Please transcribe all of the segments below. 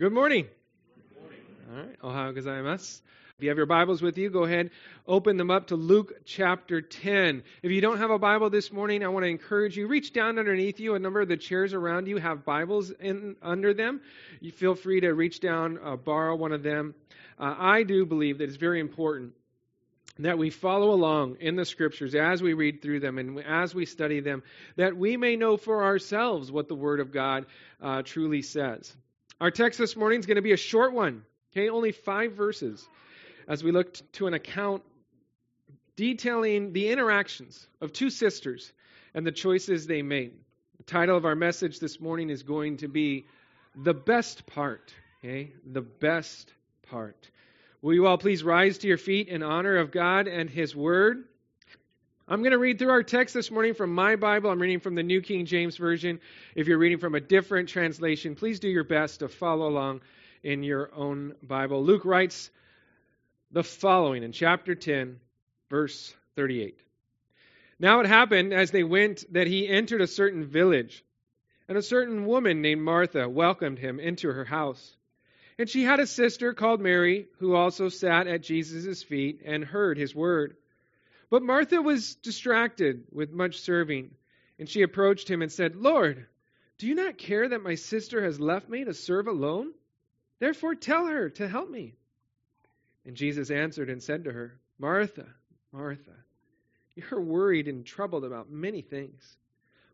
Good morning. All right. Ohayo gozaimasu. If you have your Bibles with you, go ahead, open them up to Luke chapter 10. If you don't have a Bible this morning, I want to encourage you, reach down underneath you. A number of the chairs around you have Bibles in under them. You feel free to reach down, uh, borrow one of them. Uh, I do believe that it's very important that we follow along in the scriptures as we read through them and as we study them, that we may know for ourselves what the Word of God uh, truly says. Our text this morning is going to be a short one, okay, only five verses, as we look to an account detailing the interactions of two sisters and the choices they made. The title of our message this morning is going to be The Best Part, okay, the best part. Will you all please rise to your feet in honor of God and His Word? I'm going to read through our text this morning from my Bible. I'm reading from the New King James Version. If you're reading from a different translation, please do your best to follow along in your own Bible. Luke writes the following in chapter 10, verse 38. Now it happened as they went that he entered a certain village, and a certain woman named Martha welcomed him into her house. And she had a sister called Mary, who also sat at Jesus' feet and heard his word. But Martha was distracted with much serving, and she approached him and said, Lord, do you not care that my sister has left me to serve alone? Therefore tell her to help me. And Jesus answered and said to her, Martha, Martha, you're worried and troubled about many things,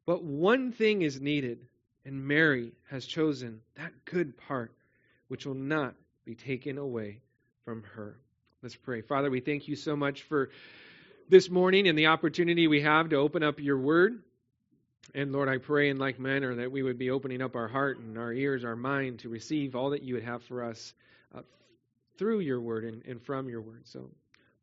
but one thing is needed, and Mary has chosen that good part which will not be taken away from her. Let's pray. Father, we thank you so much for this morning and the opportunity we have to open up your word. And Lord, I pray in like manner that we would be opening up our heart and our ears, our mind to receive all that you would have for us uh, through your word and, and, from your word. So,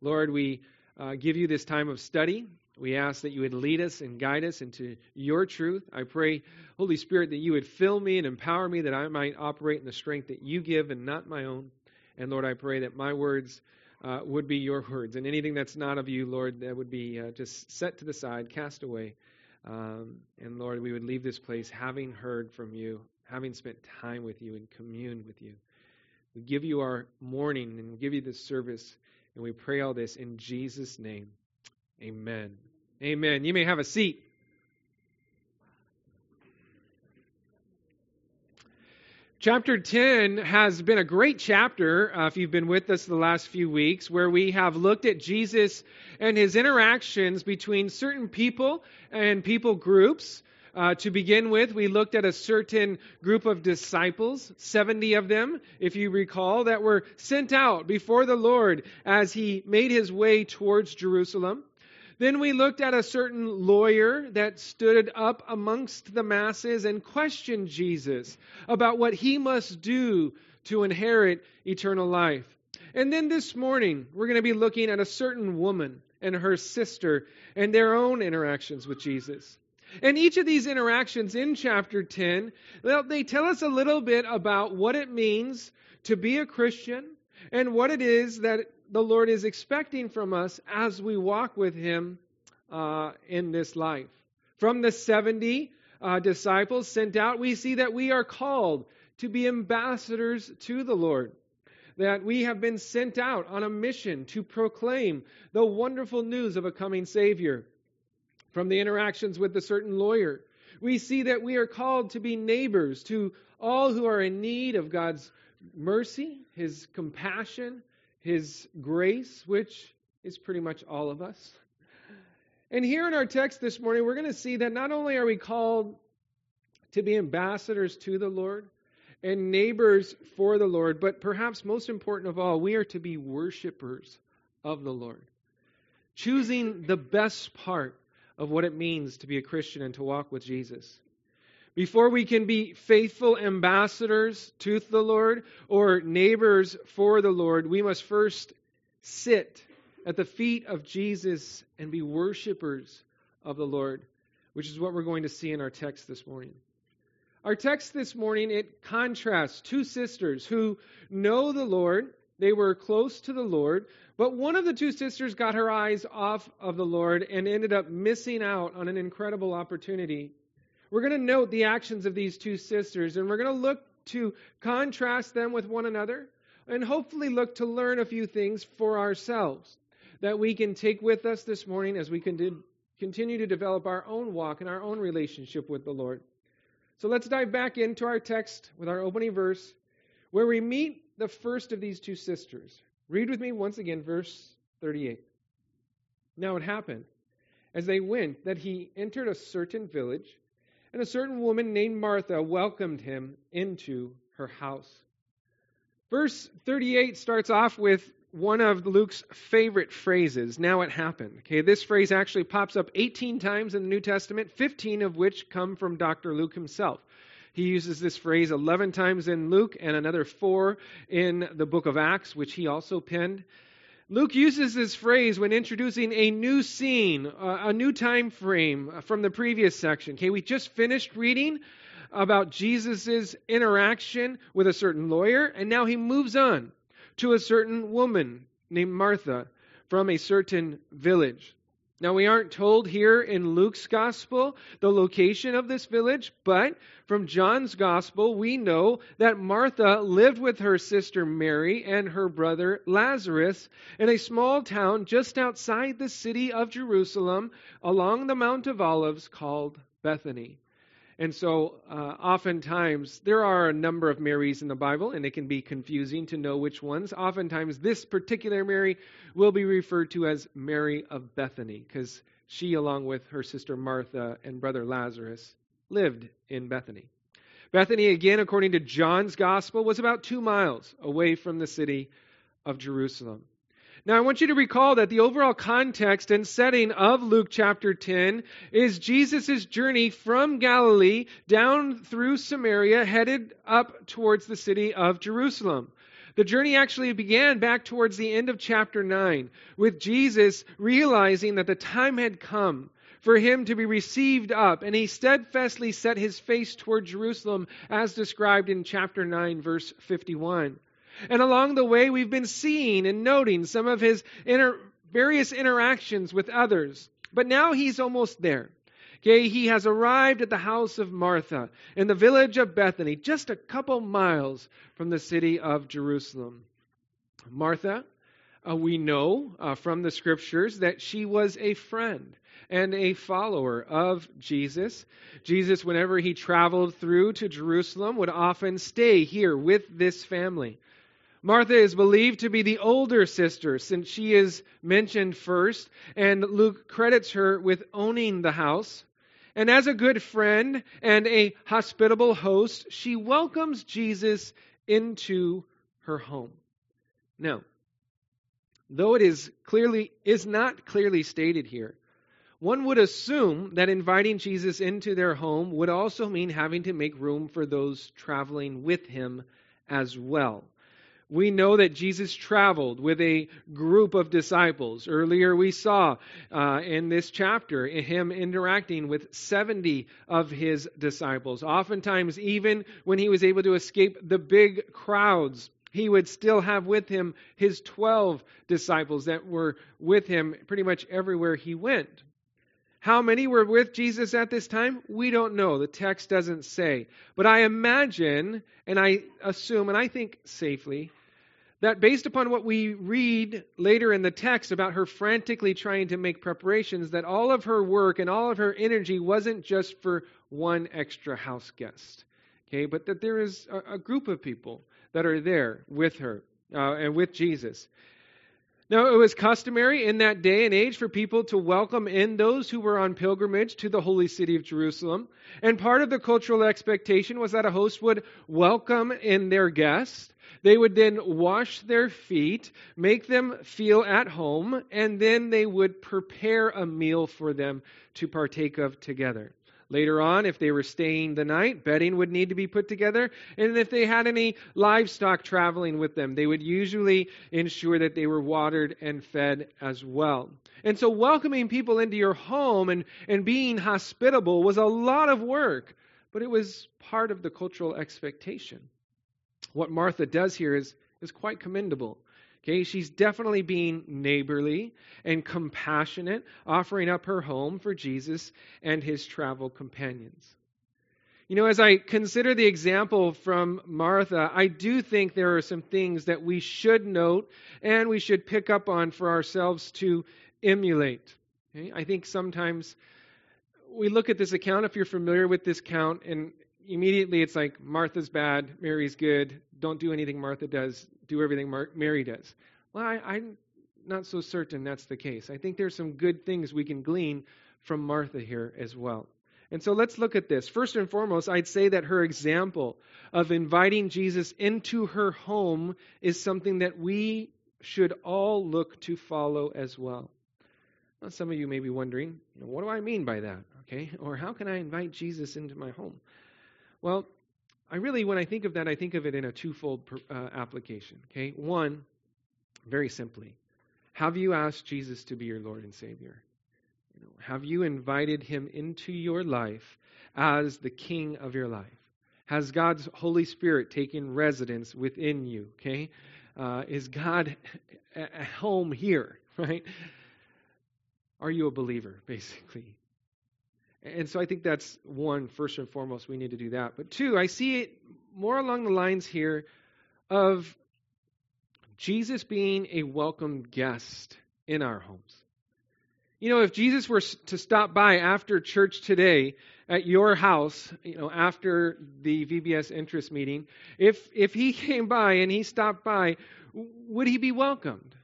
Lord, we uh, give you this time of study. We ask that you would lead us and guide us into your truth. I pray, Holy Spirit, that you would fill me and empower me that I might operate in the strength that you give and not my own. And Lord, I pray that my words uh, would be your words. And anything that's not of you, Lord, that would be uh, just set to the side, cast away. Um, and Lord, we would leave this place having heard from you, having spent time with you and communed with you. We give you our morning and we give you this service. And we pray all this in Jesus' name. Amen. Amen. You may have a seat. Chapter 10 has been a great chapter, uh, if you've been with us the last few weeks, where we have looked at Jesus and his interactions between certain people and people groups. Uh, to begin with, we looked at a certain group of disciples, 70 of them, if you recall, that were sent out before the Lord as he made his way towards Jerusalem. Then we looked at a certain lawyer that stood up amongst the masses and questioned Jesus about what he must do to inherit eternal life. And then this morning, we're going to be looking at a certain woman and her sister and their own interactions with Jesus. And each of these interactions in chapter 10, well, they tell us a little bit about what it means to be a Christian and what it is that the Lord is expecting from us as we walk with Him uh, in this life. From the 70 uh, disciples sent out, we see that we are called to be ambassadors to the Lord. That we have been sent out on a mission to proclaim the wonderful news of a coming Savior. From the interactions with the certain lawyer, we see that we are called to be neighbors to all who are in need of God's mercy, His compassion, his grace, which is pretty much all of us. And here in our text this morning, we're going to see that not only are we called to be ambassadors to the Lord and neighbors for the Lord, but perhaps most important of all, we are to be worshipers of the Lord. Choosing the best part of what it means to be a Christian and to walk with Jesus. Before we can be faithful ambassadors to the Lord or neighbors for the Lord, we must first sit at the feet of Jesus and be worshipers of the Lord, which is what we're going to see in our text this morning. Our text this morning it contrasts two sisters who know the Lord, they were close to the Lord, but one of the two sisters got her eyes off of the Lord and ended up missing out on an incredible opportunity we're going to note the actions of these two sisters, and we're going to look to contrast them with one another and hopefully look to learn a few things for ourselves that we can take with us this morning as we continue to develop our own walk and our own relationship with the Lord. So let's dive back into our text with our opening verse, where we meet the first of these two sisters. Read with me once again, verse 38. Now it happened, as they went, that he entered a certain village, and a certain woman named Martha welcomed him into her house. Verse 38 starts off with one of Luke's favorite phrases, now it happened. Okay, this phrase actually pops up 18 times in the New Testament, 15 of which come from Dr. Luke himself. He uses this phrase 11 times in Luke and another 4 in the book of Acts, which he also penned. Luke uses this phrase when introducing a new scene, uh, a new time frame from the previous section. Okay, we just finished reading about Jesus' interaction with a certain lawyer, and now he moves on to a certain woman named Martha from a certain village. Now, we aren't told here in Luke's gospel the location of this village, but from John's gospel, we know that Martha lived with her sister Mary and her brother Lazarus in a small town just outside the city of Jerusalem along the Mount of Olives called Bethany. And so, uh, oftentimes, there are a number of Marys in the Bible, and it can be confusing to know which ones. Oftentimes, this particular Mary will be referred to as Mary of Bethany, because she, along with her sister Martha and brother Lazarus, lived in Bethany. Bethany, again, according to John's Gospel, was about two miles away from the city of Jerusalem. Now, I want you to recall that the overall context and setting of Luke chapter 10 is Jesus' journey from Galilee down through Samaria, headed up towards the city of Jerusalem. The journey actually began back towards the end of chapter 9, with Jesus realizing that the time had come for him to be received up, and he steadfastly set his face toward Jerusalem, as described in chapter 9, verse 51. And along the way, we've been seeing and noting some of his inter- various interactions with others. But now he's almost there. Okay, he has arrived at the house of Martha in the village of Bethany, just a couple miles from the city of Jerusalem. Martha, uh, we know uh, from the scriptures that she was a friend and a follower of Jesus. Jesus, whenever he traveled through to Jerusalem, would often stay here with this family. Martha is believed to be the older sister since she is mentioned first, and Luke credits her with owning the house. And as a good friend and a hospitable host, she welcomes Jesus into her home. Now, though it is clearly is not clearly stated here, one would assume that inviting Jesus into their home would also mean having to make room for those traveling with him as well we know that Jesus traveled with a group of disciples. Earlier, we saw uh, in this chapter him interacting with 70 of his disciples. Oftentimes, even when he was able to escape the big crowds, he would still have with him his 12 disciples that were with him pretty much everywhere he went. How many were with Jesus at this time? We don't know. The text doesn't say. But I imagine, and I assume, and I think safely, that based upon what we read later in the text about her frantically trying to make preparations, that all of her work and all of her energy wasn't just for one extra house guest, okay, but that there is a, a group of people that are there with her uh, and with Jesus. Now, it was customary in that day and age for people to welcome in those who were on pilgrimage to the holy city of Jerusalem. And part of the cultural expectation was that a host would welcome in their guests they would then wash their feet, make them feel at home, and then they would prepare a meal for them to partake of together. Later on, if they were staying the night, bedding would need to be put together. And if they had any livestock traveling with them, they would usually ensure that they were watered and fed as well. And so, welcoming people into your home and, and being hospitable was a lot of work, but it was part of the cultural expectation what Martha does here is, is quite commendable. Okay, she's definitely being neighborly and compassionate, offering up her home for Jesus and his travel companions. You know, as I consider the example from Martha, I do think there are some things that we should note and we should pick up on for ourselves to emulate. Okay? I think sometimes we look at this account, if you're familiar with this account, and immediately it's like Martha's bad, Mary's good. Don't do anything Martha does, do everything Mar- Mary does. Well, I, I'm not so certain that's the case. I think there's some good things we can glean from Martha here as well. And so let's look at this. First and foremost, I'd say that her example of inviting Jesus into her home is something that we should all look to follow as well. Well, some of you may be wondering, what do I mean by that? Okay, or how can I invite Jesus into my home? Well, I really, when I think of that, I think of it in a twofold uh, application. Okay, one, very simply, have you asked Jesus to be your Lord and Savior? You know, have you invited him into your life as the king of your life? Has God's Holy Spirit taken residence within you? Okay? Uh, is God at home here? Right? Are you a believer, basically? And so I think that's one, first and foremost, we need to do that. But two, I see it more along the lines here of Jesus being a welcome guest in our homes. You know, if Jesus were to stop by after church today at your house, you know, after the VBS interest meeting, if if he came by and he stopped by, would he be welcomed?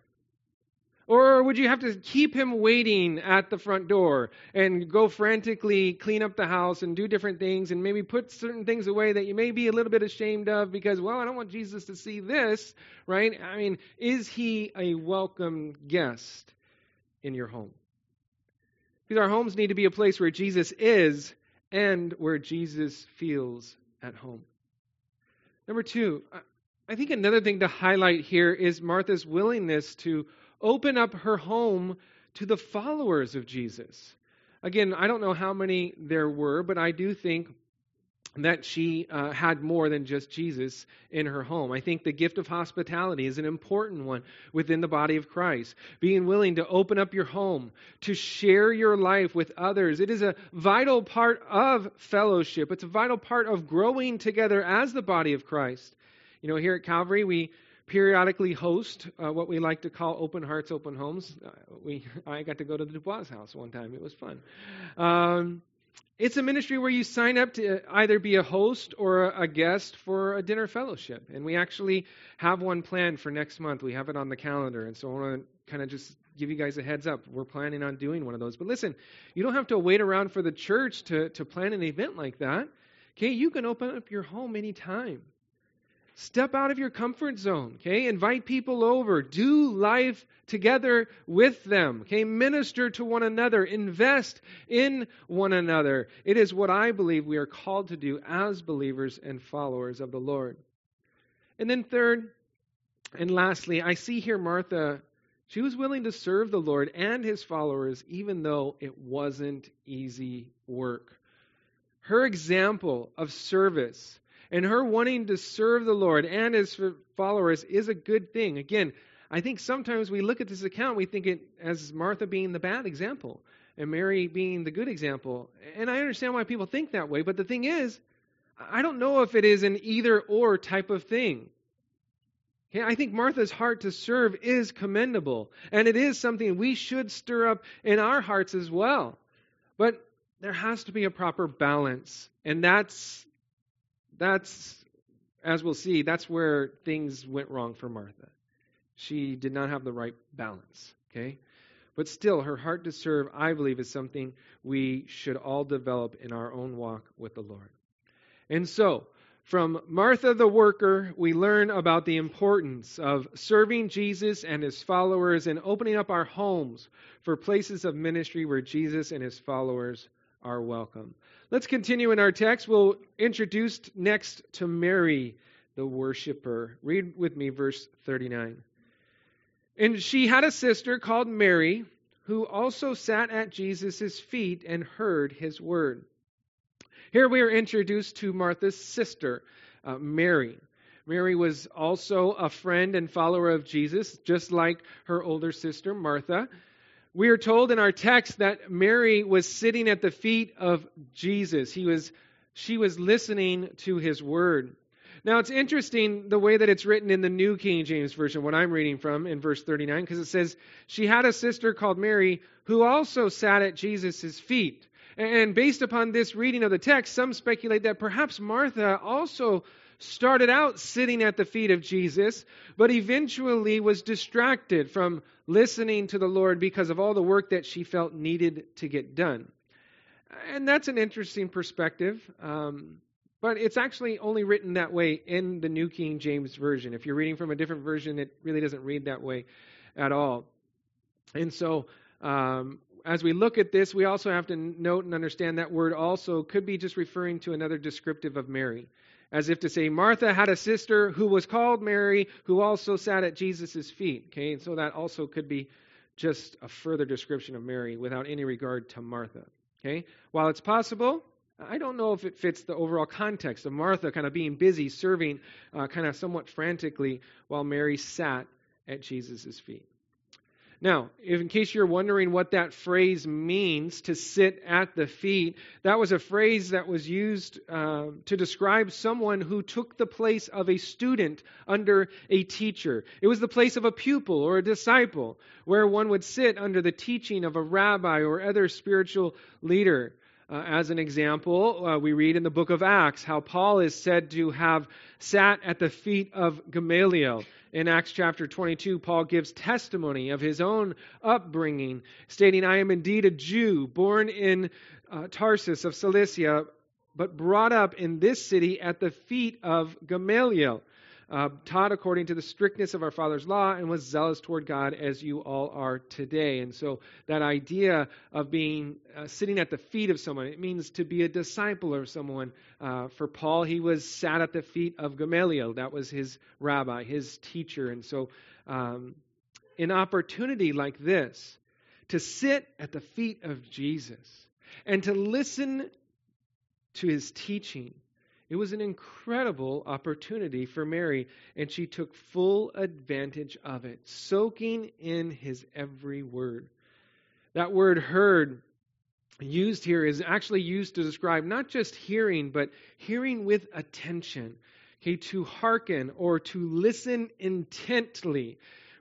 Or would you have to keep him waiting at the front door and go frantically clean up the house and do different things and maybe put certain things away that you may be a little bit ashamed of because, well, I don't want Jesus to see this, right? I mean, is he a welcome guest in your home? Because our homes need to be a place where Jesus is and where Jesus feels at home. Number two, I think another thing to highlight here is Martha's willingness to open up her home to the followers of Jesus. Again, I don't know how many there were, but I do think that she uh, had more than just Jesus in her home. I think the gift of hospitality is an important one within the body of Christ. Being willing to open up your home, to share your life with others. It is a vital part of fellowship, it's a vital part of growing together as the body of Christ. You know, here at Calvary, we periodically host uh, what we like to call open hearts, open homes. Uh, we I got to go to the Dubois house one time. It was fun. Um, it's a ministry where you sign up to either be a host or a guest for a dinner fellowship. And we actually have one planned for next month. We have it on the calendar. And so I want to kind of just give you guys a heads up. We're planning on doing one of those. But listen, you don't have to wait around for the church to, to plan an event like that. Okay, you can open up your home anytime. Step out of your comfort zone, okay? Invite people over. Do life together with them, okay? Minister to one another. Invest in one another. It is what I believe we are called to do as believers and followers of the Lord. And then, third and lastly, I see here Martha, she was willing to serve the Lord and his followers, even though it wasn't easy work. Her example of service and her wanting to serve the Lord and his followers is a good thing. Again, I think sometimes we look at this account, we think it as Martha being the bad example and Mary being the good example. And I understand why people think that way, but the thing is, I don't know if it is an either or type of thing. Okay, I think Martha's heart to serve is commendable, and it is something we should stir up in our hearts as well. But there has to be a proper balance, and that's that's, as we'll see, that's where things went wrong for Martha. She did not have the right balance, okay? But still, her heart to serve, I believe, is something we should all develop in our own walk with the Lord. And so, from Martha the worker, we learn about the importance of serving Jesus and his followers and opening up our homes for places of ministry where Jesus and his followers are welcome. Let's continue in our text. We'll introduce next to Mary, the worshiper. Read with me verse 39. And she had a sister called Mary, who also sat at Jesus' feet and heard his word. Here we are introduced to Martha's sister, uh, Mary. Mary was also a friend and follower of Jesus, just like her older sister, Martha. We are told in our text that Mary was sitting at the feet of Jesus. He was She was listening to his word. Now, it's interesting the way that it's written in the New King James Version, what I'm reading from in verse 39, because it says, She had a sister called Mary who also sat at Jesus' feet. And based upon this reading of the text, some speculate that perhaps Martha also started out sitting at the feet of Jesus, but eventually was distracted from listening to the Lord because of all the work that she felt needed to get done. And that's an interesting perspective. Um, but it's actually only written that way in the New King James Version. If you're reading from a different version, it really doesn't read that way at all. And so, um, as we look at this, we also have to note and understand that word also could be just referring to another descriptive of Mary. As if to say, Martha had a sister who was called Mary, who also sat at Jesus' feet. Okay, and so that also could be just a further description of Mary without any regard to Martha. Okay, while it's possible, I don't know if it fits the overall context of Martha kind of being busy serving uh, kind of somewhat frantically while Mary sat at Jesus' feet. Now, in case you're wondering what that phrase means, to sit at the feet, that was a phrase that was used uh, to describe someone who took the place of a student under a teacher. It was the place of a pupil or a disciple, where one would sit under the teaching of a rabbi or other spiritual leader. Uh, as an example, uh, we read in the book of Acts how Paul is said to have sat at the feet of Gamaliel. In Acts chapter 22, Paul gives testimony of his own upbringing, stating, I am indeed a Jew, born in uh, Tarsus of Cilicia, but brought up in this city at the feet of Gamaliel uh, taught according to the strictness of our father's law, and was zealous toward God as you all are today. And so that idea of being uh, sitting at the feet of someone, it means to be a disciple of someone. Uh, for Paul, he was sat at the feet of Gamaliel. That was his rabbi, his teacher. And so, um, an opportunity like this, to sit at the feet of Jesus and to listen to his teaching it was an incredible opportunity for Mary, and she took full advantage of it, soaking in his every word. That word heard used here is actually used to describe not just hearing, but hearing with attention. Okay, to hearken or to listen intently.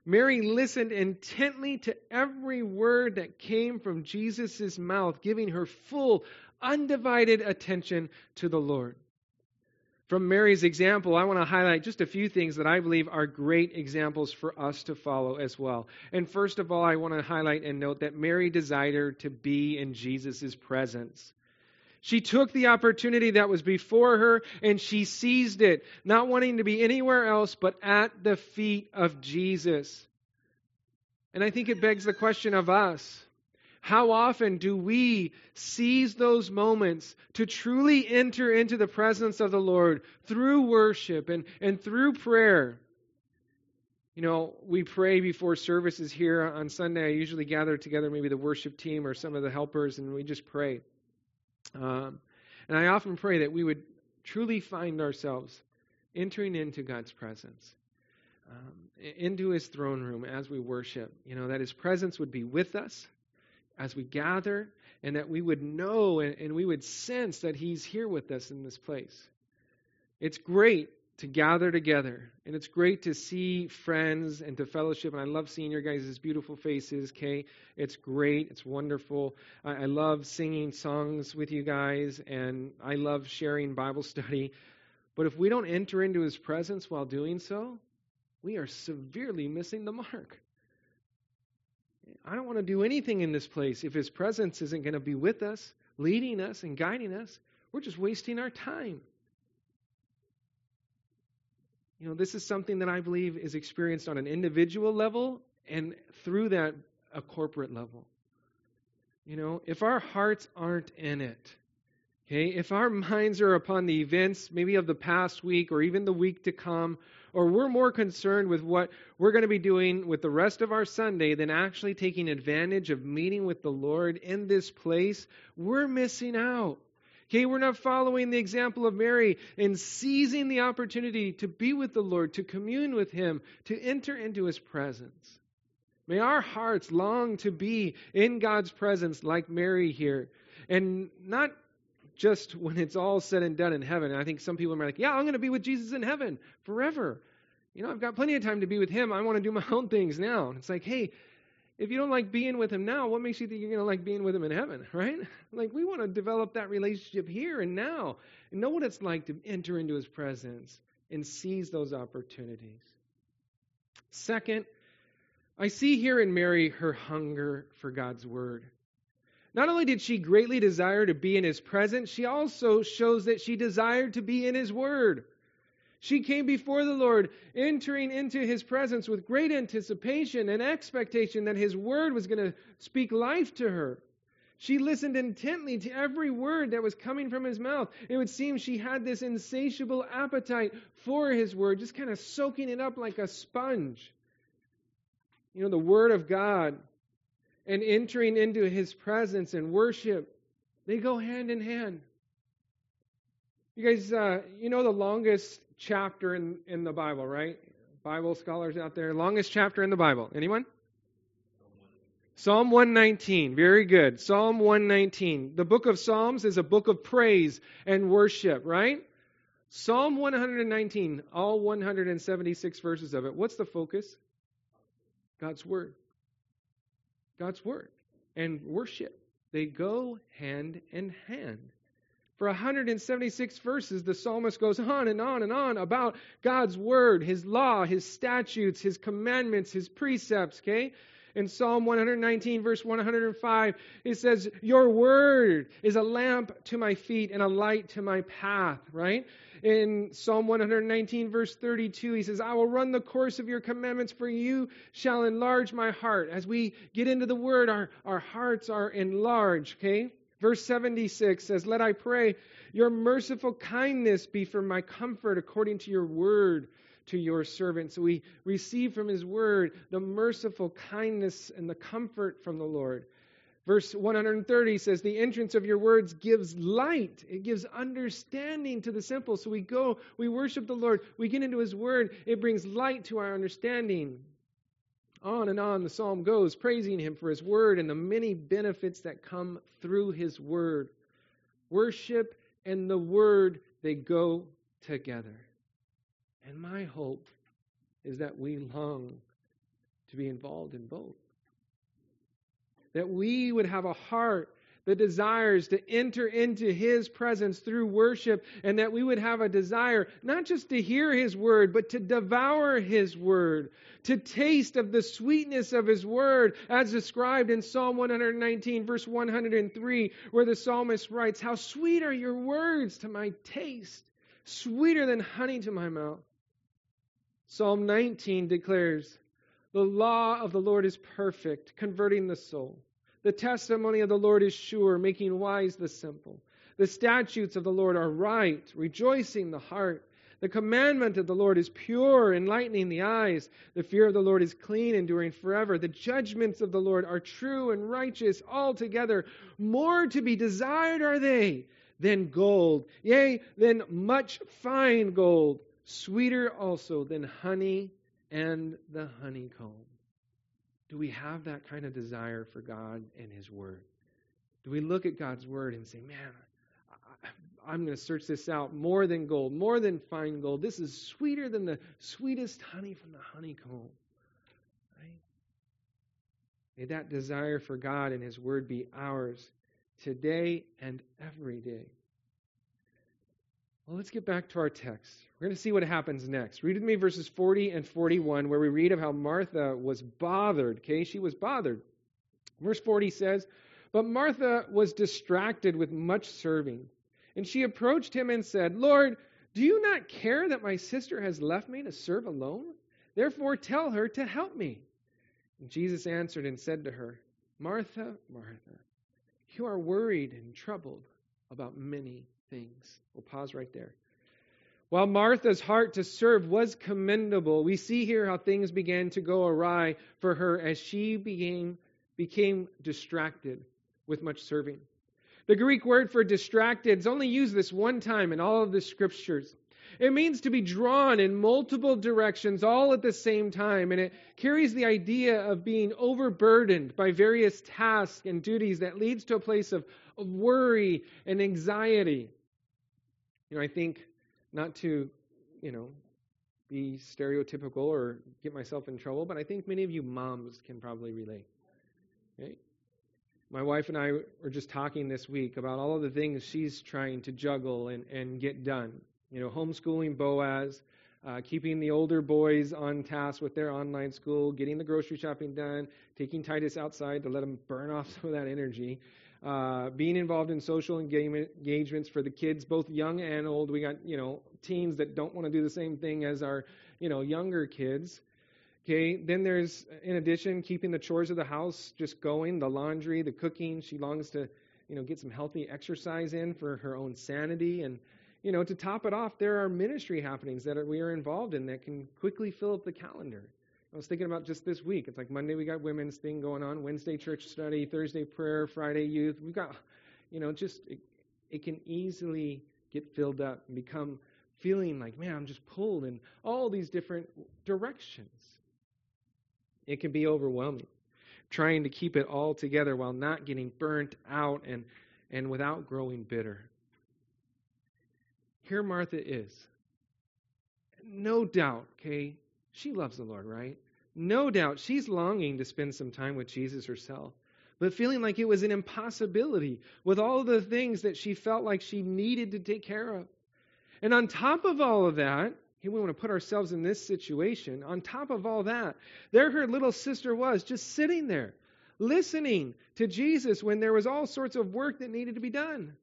Mary listened intently to every word that came from Jesus' mouth, giving her full, undivided attention to the Lord. From Mary's example, I want to highlight just a few things that I believe are great examples for us to follow as well. And first of all, I want to highlight and note that Mary desired to be in Jesus' presence. She took the opportunity that was before her and she seized it, not wanting to be anywhere else but at the feet of Jesus. And I think it begs the question of us how often do we seize those moments to truly enter into the presence of the Lord through worship and, and through prayer? You know, we pray before services here on Sunday. I usually gather together maybe the worship team or some of the helpers, and we just pray. Um, and I often pray that we would truly find ourselves entering into God's presence, um, into His throne room as we worship. You know, that His presence would be with us, as we gather and that we would know and, and, we would sense that He's here with us in this place. It's great to gather together, and it's great to see friends and to fellowship. And I love seeing your guys' beautiful faces, Kay. It's great, it's wonderful. I, I love singing songs with you guys, and I love sharing Bible study. But if we don't enter into His presence while doing so, we are severely missing the mark. I don't want to do anything in this place if His presence isn't going to be with us, leading us, and guiding us. We're just wasting our time. You know, this is something that I believe is experienced on an individual level and through that, a corporate level. You know, if our hearts aren't in it, okay, if our minds are upon the events maybe of the past week or even the week to come, or we're more concerned with what we're going to be doing with the rest of our Sunday than actually taking advantage of meeting with the Lord in this place, we're missing out. Okay, we're not following the example of Mary and seizing the opportunity to be with the Lord, to commune with Him, to enter into His presence. May our hearts long to be in God's presence like Mary here, and not just when it's all said and done in heaven. And I think some people are like, yeah, I'm going to be with Jesus in heaven forever. You know, I've got plenty of time to be with him. I want to do my own things now. It's like, hey, if you don't like being with him now, what makes you think you're going to like being with him in heaven, right? Like, we want to develop that relationship here and now and know what it's like to enter into his presence and seize those opportunities. Second, I see here in Mary her hunger for God's word. Not only did she greatly desire to be in his presence, she also shows that she desired to be in his word. She came before the Lord, entering into his presence with great anticipation and expectation that his word was going to speak life to her. She listened intently to every word that was coming from his mouth. It would seem she had this insatiable appetite for his word, just kind of soaking it up like a sponge. You know, the word of God and entering into his presence and worship, they go hand in hand. You guys, uh, you know the longest chapter in, in the Bible, right? Bible scholars out there. Longest chapter in the Bible. Anyone? Psalm 119. Very good. Psalm 119. The book of Psalms is a book of praise and worship, right? Psalm 119, all 176 verses of it. What's the focus? God's Word. God's Word and worship. They go hand in hand. For 176 verses, the psalmist goes on and on and on about God's word, his law, his statutes, his commandments, his precepts, okay? In Psalm 119, verse 105, it says, Your word is a lamp to my feet and a light to my path, right? In Psalm 119, verse 32, he says, I will run the course of your commandments, for you shall enlarge my heart. As we get into the word, our, our hearts are enlarged, okay? Verse 76 says, Let I pray, your merciful kindness be for my comfort according to your word to your servants. We receive from his word the merciful kindness and the comfort from the Lord. Verse 130 says, The entrance of your words gives light. It gives understanding to the simple. So we go, we worship the Lord, we get into his word, it brings light to our understanding. On and on the psalm goes, praising him for his word and the many benefits that come through his word. Worship and the word, they go together. And my hope is that we long to be involved in both. That we would have a heart that desires to enter into His presence through worship, and that we would have a desire not just to hear His word, but to devour His word, to taste of the sweetness of His word, as described in Psalm 119, verse 103, where the psalmist writes, How sweet are your words to my taste, sweeter than honey to my mouth. Psalm 19 declares, The law of the Lord is perfect, converting the soul. The testimony of the Lord is sure, making wise the simple. The statutes of the Lord are right, rejoicing the heart. The commandment of the Lord is pure, enlightening the eyes. The fear of the Lord is clean, enduring forever. The judgments of the Lord are true and righteous altogether. More to be desired are they than gold, yea, than much fine gold, sweeter also than honey and the honeycomb. Do we have that kind of desire for God and His Word? Do we look at God's Word and say, man, I, am going to search this out more than gold, more than fine gold. This is sweeter than the sweetest honey from the honeycomb. Right? May that desire for God and His Word be ours today and every day. Well, let's get back to our text. We're going to see what happens next. Read with me verses 40 and 41, where we read of how Martha was bothered. Okay, she was bothered. Verse 40 says, But Martha was distracted with much serving. And she approached him and said, Lord, do you not care that my sister has left me to serve alone? Therefore, tell her to help me. And Jesus answered and said to her, Martha, Martha, you are worried and troubled about many things. We'll pause right there. While Martha's heart to serve was commendable, we see here how things began to go awry for her as she became, became distracted with much serving. The Greek word for distracted is only used this one time in all of the scriptures. It means to be drawn in multiple directions all at the same time, and it carries the idea of being overburdened by various tasks and duties that leads to a place of of worry and anxiety. You know, I think not to, you know, be stereotypical or get myself in trouble, but I think many of you moms can probably relate. My wife and I were just talking this week about all of the things she's trying to juggle and, and get done. You know, homeschooling Boaz, uh, keeping the older boys on task with their online school, getting the grocery shopping done, taking Titus outside to let him burn off some of that energy, uh, being involved in social engagements for the kids, both young and old. We got you know teens that don't want to do the same thing as our you know younger kids. Okay, then there's in addition keeping the chores of the house just going, the laundry, the cooking. She longs to you know get some healthy exercise in for her own sanity and you know to top it off there are ministry happenings that we are involved in that can quickly fill up the calendar I was thinking about just this week. It's like Monday we got women's thing going on, Wednesday church study, Thursday prayer, Friday youth. We've got, you know, just it, it can easily get filled up and become feeling like, man, I'm just pulled in all these different directions. It can be overwhelming. Trying to keep it all together while not getting burnt out and, and without growing bitter. Here Martha is. No doubt, okay, she loves the Lord, right? No doubt she's longing to spend some time with Jesus herself, but feeling like it was an impossibility with all the things that she felt like she needed to take care of. And on top of all of that, we want to put ourselves in this situation. On top of all that, there her little sister was just sitting there, listening to Jesus when there was all sorts of work that needed to be done.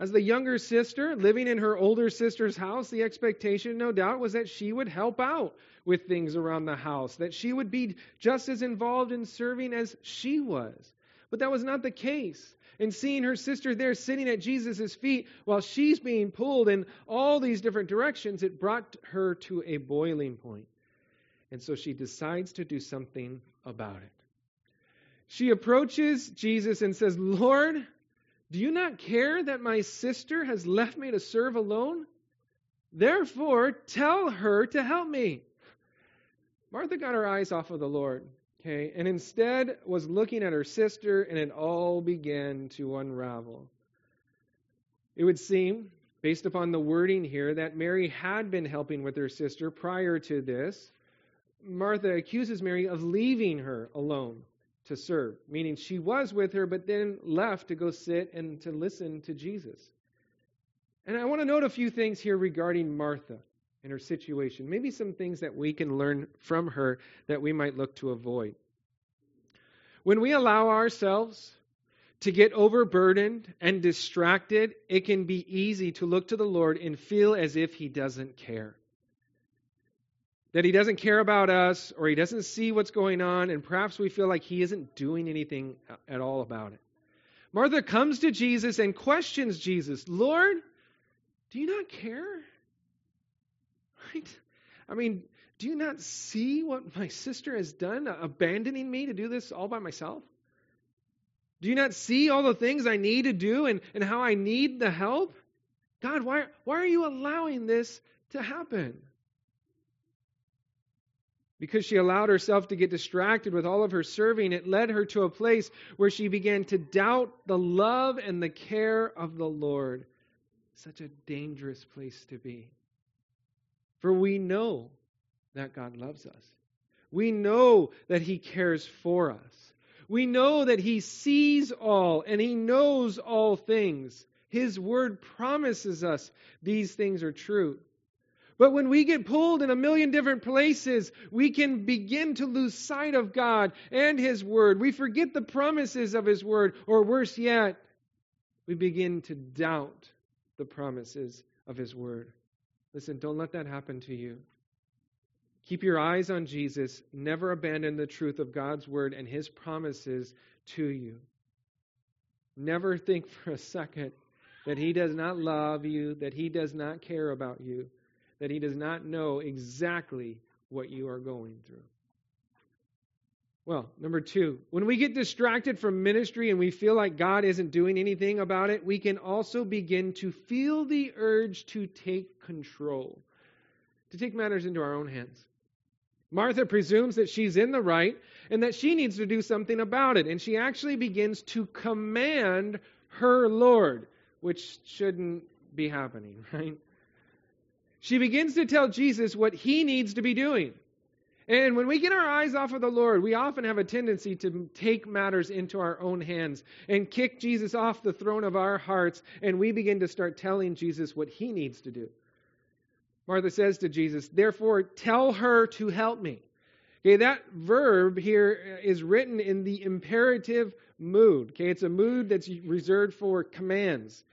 As the younger sister, living in her older sister's house, the expectation, no doubt, was that she would help out with things around the house, that she would be just as involved in serving as she was. But that was not the case. And seeing her sister there sitting at Jesus' feet while she's being pulled in all these different directions, it brought her to a boiling point. And so she decides to do something about it. She approaches Jesus and says, Lord, do you not care that my sister has left me to serve alone? Therefore, tell her to help me. Martha got her eyes off of the Lord, okay, and instead was looking at her sister, and it all began to unravel. It would seem, based upon the wording here, that Mary had been helping with her sister prior to this. Martha accuses Mary of leaving her alone to serve, meaning she was with her, but then left to go sit and to listen to Jesus. And I want to note a few things here regarding Martha and her situation. Maybe some things that we can learn from her that we might look to avoid. When we allow ourselves to get overburdened and distracted, it can be easy to look to the Lord and feel as if He doesn't care that he doesn't care about us or he doesn't see what's going on, and perhaps we feel like he isn't doing anything at all about it. Martha comes to Jesus and questions Jesus Lord, do you not care? Right? I mean, do you not see what my sister has done, abandoning me to do this all by myself? Do you not see all the things I need to do and, and how I need the help? God, why, why are you allowing this to happen? Because she allowed herself to get distracted with all of her serving, it led her to a place where she began to doubt the love and the care of the Lord. Such a dangerous place to be. For we know that God loves us. We know that He cares for us. We know that He sees all and He knows all things. His word promises us these things are true. But when we get pulled in a million different places, we can begin to lose sight of God and His Word. We forget the promises of His Word, or worse yet, we begin to doubt the promises of His Word. Listen, don't let that happen to you. Keep your eyes on Jesus. Never abandon the truth of God's Word and His promises to you. Never think for a second that He does not love you, that He does not care about you that he does not know exactly what you are going through. Well, number two, when we get distracted from ministry and we feel like God isn't doing anything about it, we can also begin to feel the urge to take control, to take matters into our own hands. Martha presumes that she's in the right and that she needs to do something about it. And she actually begins to command her Lord, which shouldn't be happening, right? She begins to tell Jesus what he needs to be doing. And when we get our eyes off of the Lord, we often have a tendency to take matters into our own hands and kick Jesus off the throne of our hearts, and we begin to start telling Jesus what he needs to do. Martha says to Jesus, Therefore, tell her to help me. Okay, that verb here is written in the imperative mood. Okay, it's a mood that's reserved for commands.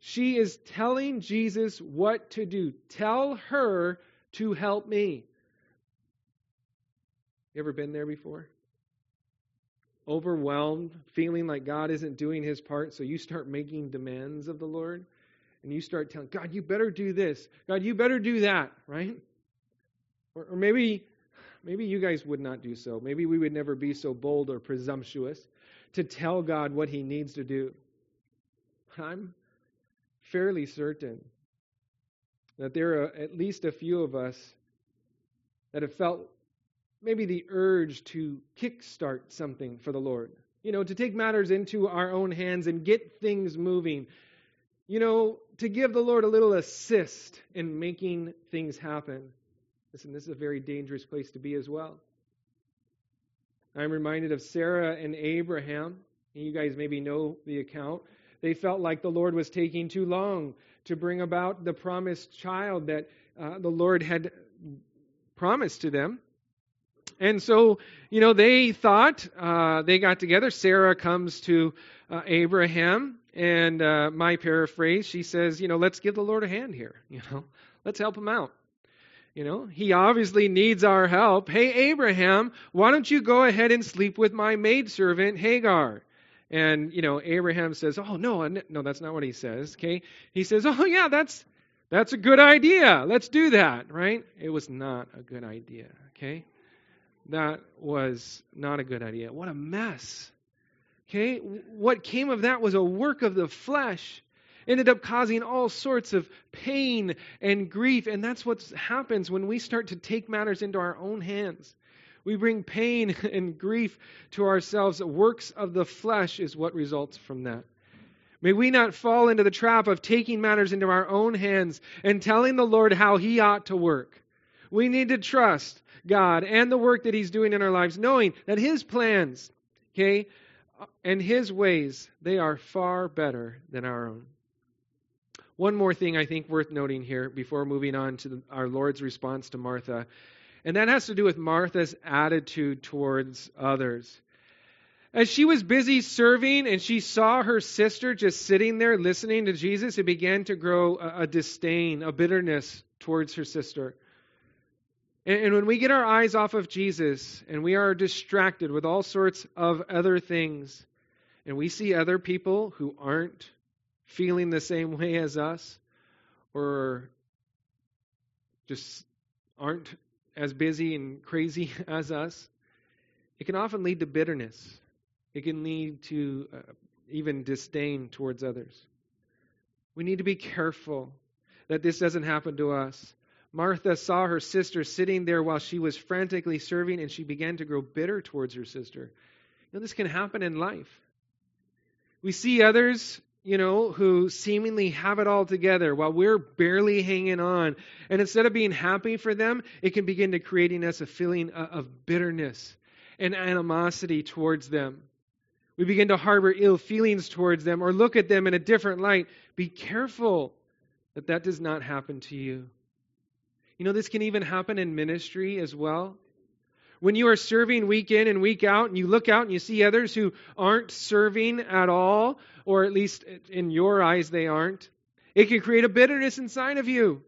She is telling Jesus what to do. Tell her to help me. You ever been there before? Overwhelmed, feeling like God isn't doing his part, so you start making demands of the Lord and you start telling God, you better do this. God, you better do that, right? Or, or maybe maybe you guys would not do so. Maybe we would never be so bold or presumptuous to tell God what he needs to do. I'm fairly certain that there are at least a few of us that have felt maybe the urge to kickstart something for the Lord. You know, to take matters into our own hands and get things moving. You know, to give the Lord a little assist in making things happen. Listen, this is a very dangerous place to be as well. I'm reminded of Sarah and Abraham. You guys maybe know the account. They felt like the Lord was taking too long to bring about the promised child that uh, the Lord had promised to them. And so, you know, they thought uh, they got together. Sarah comes to uh, Abraham, and uh, my paraphrase, she says, you know, let's give the Lord a hand here. You know, let's help him out. You know, he obviously needs our help. Hey, Abraham, why don't you go ahead and sleep with my maidservant Hagar? And, you know, Abraham says, oh, no, no, that's not what he says, okay? He says, oh, yeah, that's, that's a good idea. Let's do that, right? It was not a good idea, okay? that was not a good idea. What a mess. Okay? What came of that was a work of the flesh. Ended up causing all sorts of pain and grief. And that's what happens when we start to take matters into our own hands. We bring pain and grief to ourselves. Works of the flesh is what results from that. May we not fall into the trap of taking matters into our own hands and telling the Lord how He ought to work. We need to trust God and the work that He's doing in our lives, knowing that His plans, okay, and His ways, they are far better than our own. One more thing I think worth noting here before moving on to the, our Lord's response to Martha, and that has to do with Martha's attitude towards others. As she was busy serving and she saw her sister just sitting there listening to Jesus, it began to grow a, a disdain, a bitterness towards her sister. And, when we get our eyes off of Jesus and we are distracted with all sorts of other things, and we see other people who aren't feeling the same way as us, or just aren't as busy and crazy as us, it can often lead to bitterness. It can lead to uh, even disdain towards others. We need to be careful that this doesn't happen to us. Martha saw her sister sitting there while she was frantically serving, and she began to grow bitter towards her sister. You know, this can happen in life. We see others, you know, who seemingly have it all together while we're barely hanging on. And instead of being happy for them, it can begin to creating us a feeling of bitterness and animosity towards them. We begin to harbor ill feelings towards them or look at them in a different light. Be careful that that does not happen to you. You know, this can even happen in ministry as well. When you are serving week in and week out, and you look out and you see others who aren't serving at all, or at least in your eyes they aren't, it can create a bitterness inside of you.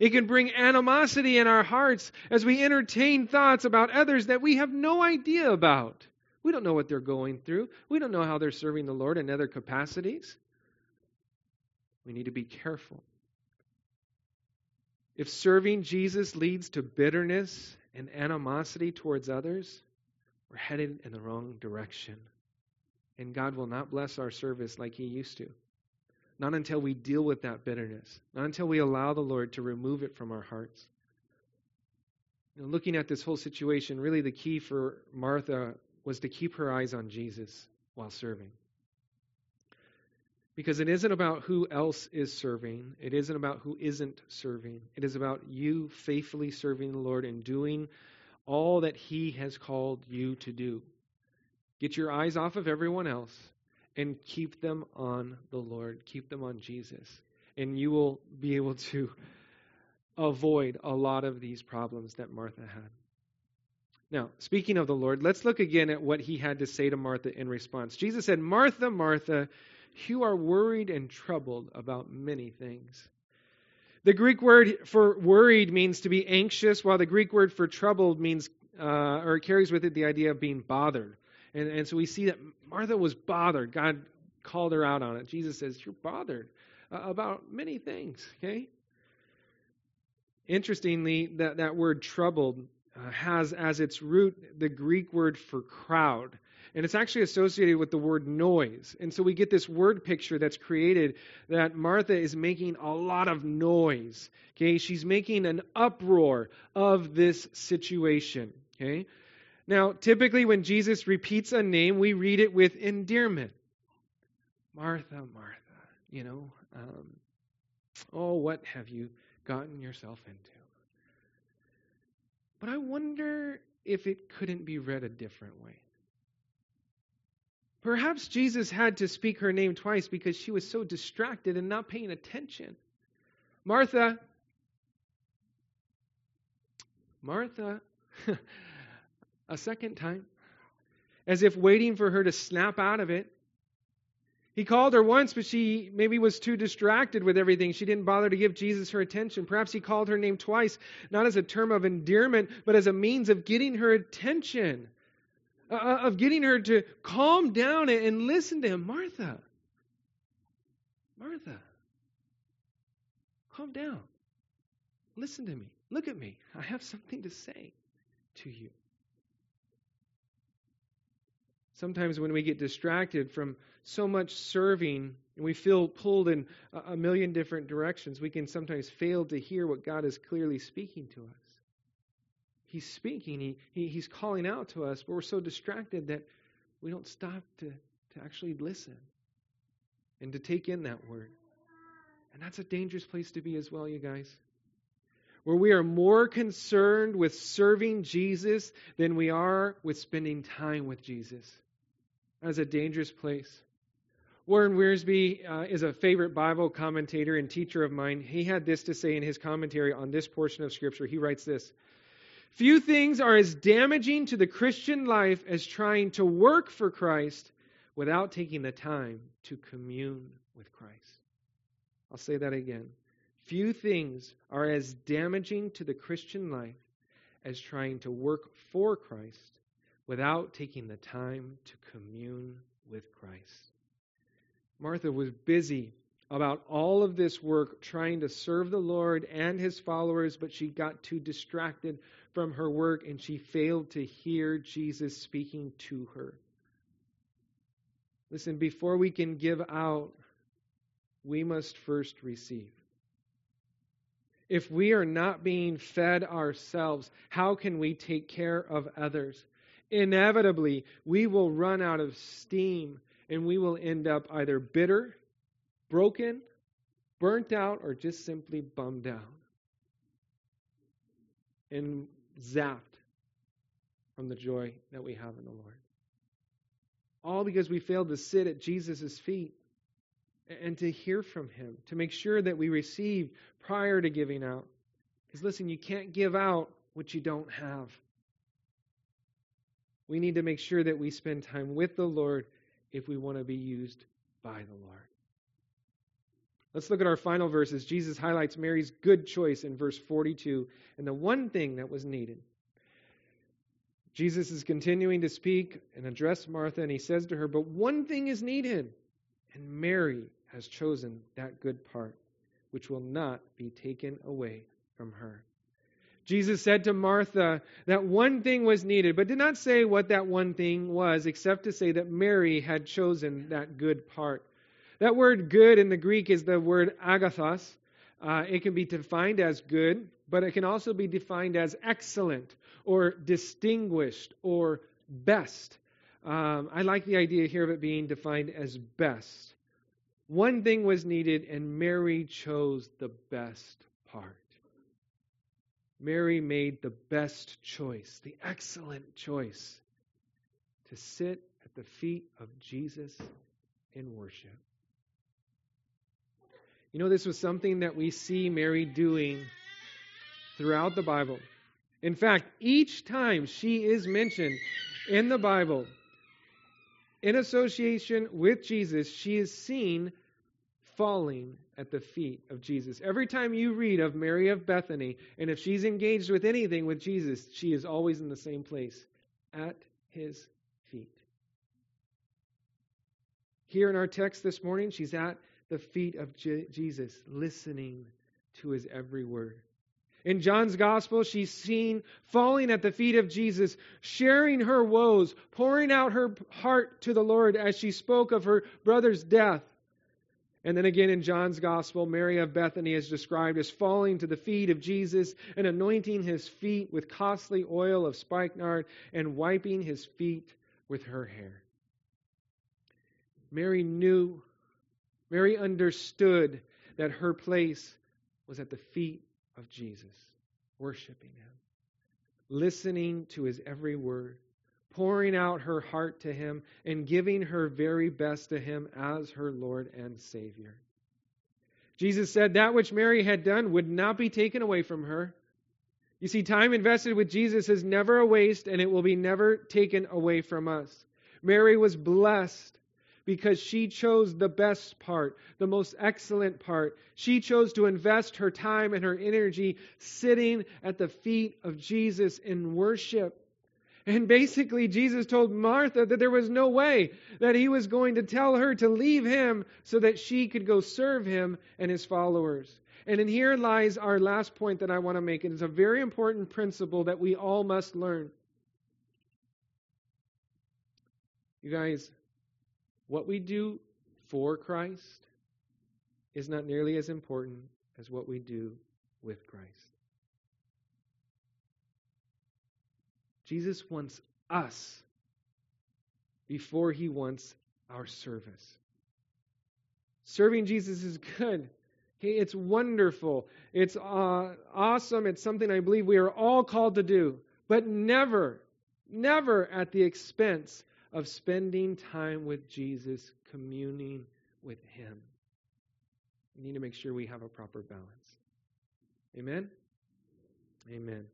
It can bring animosity in our hearts as we entertain thoughts about others that we have no idea about. We don't know what they're going through. We don't know how they're serving the Lord in other capacities. We need to be careful. If serving Jesus leads to bitterness and animosity towards others, we're headed in the wrong direction. And God will not bless our service like He used to. Not until we deal with that bitterness, not until we allow the Lord to remove it from our hearts. You looking at this whole situation, really the key for Martha was to keep her eyes on Jesus while serving. Because it isn't about who else is serving. It isn't about who isn't serving. It is about you faithfully serving the Lord and doing all that He has called you to do. Get your eyes off of everyone else and keep them on the Lord. Keep them on Jesus. And you will be able to avoid a lot of these problems that Martha had. Now, speaking of the Lord, let's look again at what he had to say to Martha in response. Jesus said, Martha, Martha, you are worried and troubled about many things. The Greek word for worried means to be anxious, while the Greek word for troubled means, uh, or carries with it the idea of being bothered. And, and so we see that Martha was bothered. God called her out on it. Jesus says, You're bothered uh, about many things, okay? Interestingly, that, that word troubled uh, has as its root the Greek word for crowd. And it's actually associated with the word noise. And so we get this word picture that's created that Martha is making a lot of noise. Okay, she's making an uproar of this situation. Okay, now typically when Jesus repeats a name, we read it with endearment. Martha, Martha, you know, um, oh, what have you gotten yourself into? But I wonder if it couldn't be read a different way. Perhaps Jesus had to speak her name twice because she was so distracted and not paying attention. Martha, Martha, a second time, as if waiting for her to snap out of it. He called her once, but she maybe was too distracted with everything. She didn't bother to give Jesus her attention. Perhaps he called her name twice, not as a term of endearment, but as a means of getting her attention, uh, uh of getting her to calm down and listen to him. Martha, Martha, calm down. Listen to me. Look at me. I have something to say to you. Sometimes when we get distracted from so much serving and we feel pulled in a million different directions, we can sometimes fail to hear what God is clearly speaking to us. He's speaking, he, he, He's calling out to us, but we're so distracted that we don't stop to, to actually listen and to take in that word. And that's a dangerous place to be as well, you guys. Where we are more concerned with serving Jesus than we are with spending time with Jesus. That is a dangerous place. Warren Wiersbe uh, is a favorite Bible commentator and teacher of mine. He had this to say in his commentary on this portion of Scripture. He writes this Few things are as damaging to the Christian life as trying to work for Christ without taking the time to commune with Christ. I'll say that again. Few things are as damaging to the Christian life as trying to work for Christ without taking the time to commune with Christ. Martha was busy about all of this work trying to serve the Lord and his followers, but she got too distracted from her work and she failed to hear Jesus speaking to her. Listen, before we can give out, we must first receive. If we are not being fed ourselves, how can we take care of others? inevitably we will run out of steam and we will end up either bitter, broken, burnt out, or just simply bummed out and zapped from the joy that we have in the Lord. All because we failed to sit at Jesus' feet and to hear from Him, to make sure that we receive prior to giving out. Because listen, you can't give out what you don't have. We need to make sure that we spend time with the Lord if we want to be used by the Lord. Let's look at our final verses. Jesus highlights Mary's good choice in verse 42 and the one thing that was needed. Jesus is continuing to speak and address Martha, and he says to her, But one thing is needed, and Mary has chosen that good part, which will not be taken away from her. Jesus said to Martha that one thing was needed, but did not say what that one thing was, except to say that Mary had chosen that good part. That word good in the Greek is the word agathos. Uh, it can be defined as good, but it can also be defined as excellent or distinguished or best. Um, I like the idea here of it being defined as best. One thing was needed, and Mary chose the best part. Mary made the best choice, the excellent choice, to sit at the feet of Jesus in worship. You know, this was something that we see Mary doing throughout the Bible. In fact, each time she is mentioned in the Bible, in association with Jesus, she is seen falling at the feet of Jesus. Every time you read of Mary of Bethany, and if she's engaged with anything with Jesus, she is always in the same place at his feet. Here in our text this morning, she's at the feet of Je- Jesus, listening to his every word. In John's gospel, she's seen falling at the feet of Jesus, sharing her woes, pouring out her heart to the Lord as she spoke of her brother's death. And then again in John's gospel, Mary of Bethany is described as falling to the feet of Jesus and anointing his feet with costly oil of spikenard and wiping his feet with her hair. Mary knew Mary understood that her place was at the feet of Jesus, worshiping him, listening to his every word, pouring out her heart to him, and giving her very best to him as her Lord and Savior. Jesus said that which Mary had done would not be taken away from her. You see, time invested with Jesus is never a waste, and it will be never taken away from us. Mary was blessed because she chose the best part, the most excellent part. She chose to invest her time and her energy sitting at the feet of Jesus in worship. And basically, Jesus told Martha that there was no way that he was going to tell her to leave him so that she could go serve him and his followers. And in here lies our last point that I want to make. It's a very important principle that we all must learn. You guys, what we do for Christ is not nearly as important as what we do with Christ. Jesus wants us before he wants our service. Serving Jesus is good. It's wonderful. It's uh, awesome. It's something I believe we are all called to do, but never, never at the expense of spending time with Jesus, communing with Him. We need to make sure we have a proper balance. Amen? Amen.